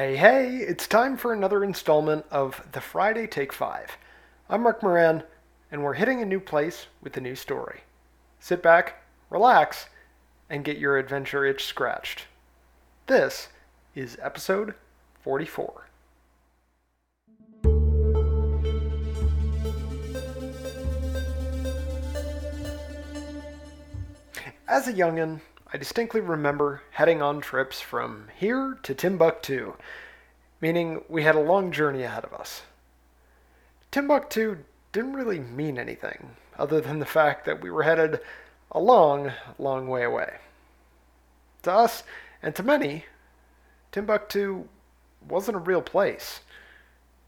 Hey, hey, it's time for another installment of The Friday Take 5. I'm Mark Moran, and we're hitting a new place with a new story. Sit back, relax, and get your adventure itch scratched. This is episode 44. As a youngin', I distinctly remember heading on trips from here to Timbuktu, meaning we had a long journey ahead of us. Timbuktu didn't really mean anything, other than the fact that we were headed a long, long way away. To us, and to many, Timbuktu wasn't a real place,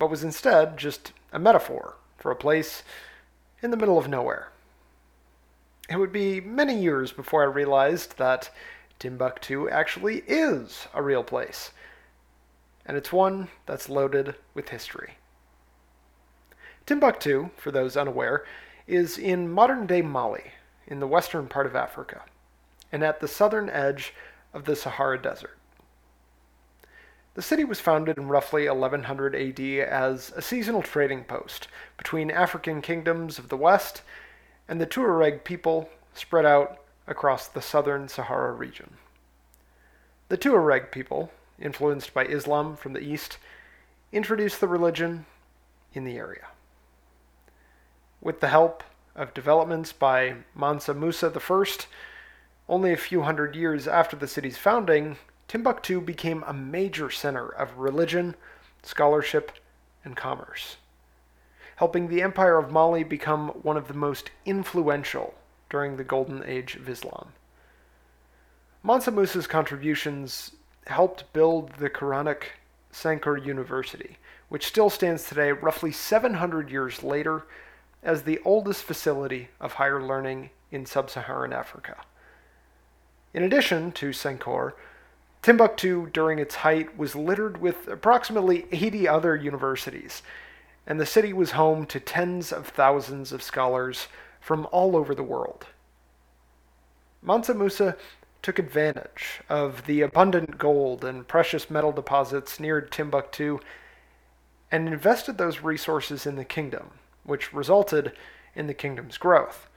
but was instead just a metaphor for a place in the middle of nowhere. It would be many years before I realized that Timbuktu actually is a real place, and it's one that's loaded with history. Timbuktu, for those unaware, is in modern day Mali, in the western part of Africa, and at the southern edge of the Sahara Desert. The city was founded in roughly 1100 AD as a seasonal trading post between African kingdoms of the west and the Tuareg people spread out across the southern Sahara region. The Tuareg people, influenced by Islam from the east, introduced the religion in the area. With the help of developments by Mansa Musa I, only a few hundred years after the city's founding, Timbuktu became a major center of religion, scholarship, and commerce helping the Empire of Mali become one of the most influential during the Golden Age of Islam. Mansa Musa's contributions helped build the Quranic Sankore University, which still stands today, roughly 700 years later, as the oldest facility of higher learning in sub Saharan Africa. In addition to Sankore, Timbuktu during its height was littered with approximately 80 other universities, and the city was home to tens of thousands of scholars from all over the world. Mansa Musa took advantage of the abundant gold and precious metal deposits near Timbuktu and invested those resources in the kingdom, which resulted in the kingdom's growth.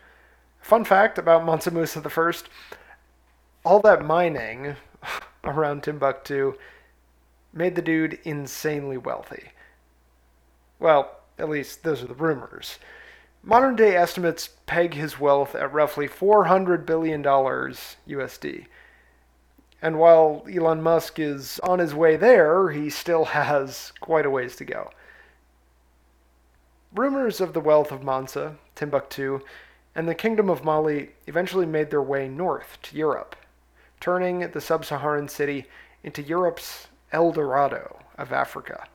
Fun fact about Mansa Musa I all that mining around Timbuktu made the dude insanely wealthy. Well, at least those are the rumors. Modern day estimates peg his wealth at roughly $400 billion USD. And while Elon Musk is on his way there, he still has quite a ways to go. Rumors of the wealth of Mansa, Timbuktu, and the Kingdom of Mali eventually made their way north to Europe, turning the sub Saharan city into Europe's El Dorado of Africa.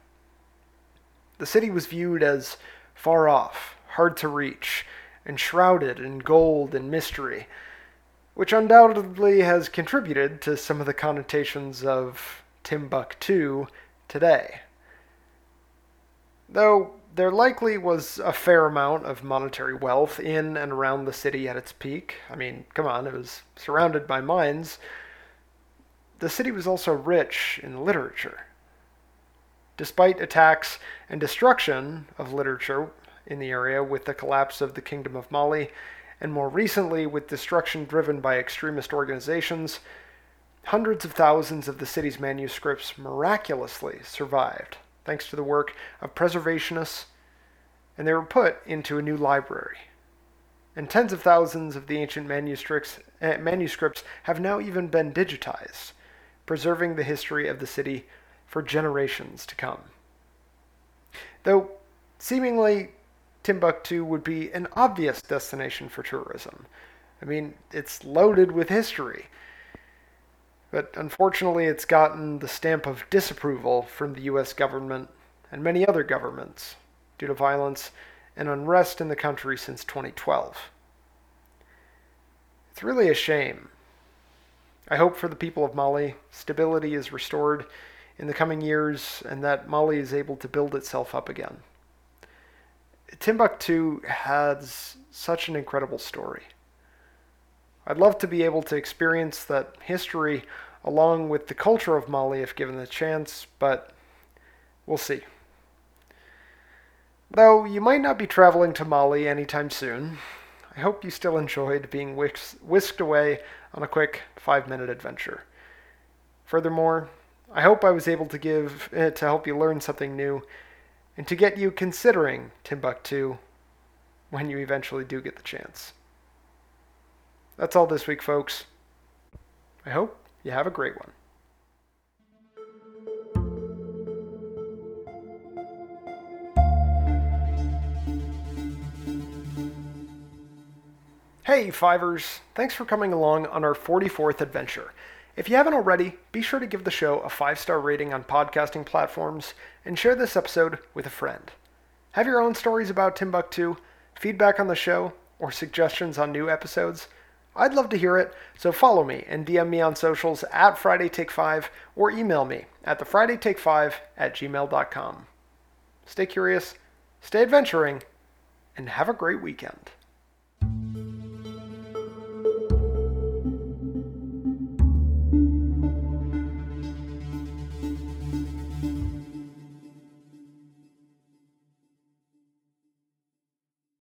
The city was viewed as far off, hard to reach, and shrouded in gold and mystery, which undoubtedly has contributed to some of the connotations of Timbuktu today. Though there likely was a fair amount of monetary wealth in and around the city at its peak. I mean, come on, it was surrounded by mines. The city was also rich in literature. Despite attacks and destruction of literature in the area with the collapse of the Kingdom of Mali, and more recently with destruction driven by extremist organizations, hundreds of thousands of the city's manuscripts miraculously survived thanks to the work of preservationists, and they were put into a new library. And tens of thousands of the ancient manuscripts, uh, manuscripts have now even been digitized, preserving the history of the city for generations to come. Though seemingly Timbuktu would be an obvious destination for tourism. I mean, it's loaded with history. But unfortunately, it's gotten the stamp of disapproval from the US government and many other governments due to violence and unrest in the country since 2012. It's really a shame. I hope for the people of Mali, stability is restored in the coming years and that Mali is able to build itself up again. Timbuktu has such an incredible story. I'd love to be able to experience that history along with the culture of Mali if given the chance, but we'll see. Though you might not be traveling to Mali anytime soon, I hope you still enjoyed being whisked away on a quick five minute adventure. Furthermore, I hope I was able to give uh, to help you learn something new and to get you considering Timbuktu when you eventually do get the chance. That's all this week, folks. I hope you have a great one. Hey, Fivers! Thanks for coming along on our 44th adventure. If you haven't already, be sure to give the show a five star rating on podcasting platforms and share this episode with a friend. Have your own stories about Timbuktu, feedback on the show, or suggestions on new episodes? I'd love to hear it, so follow me and DM me on socials at FridayTake5 or email me at thefridaytake5 at gmail.com. Stay curious, stay adventuring, and have a great weekend.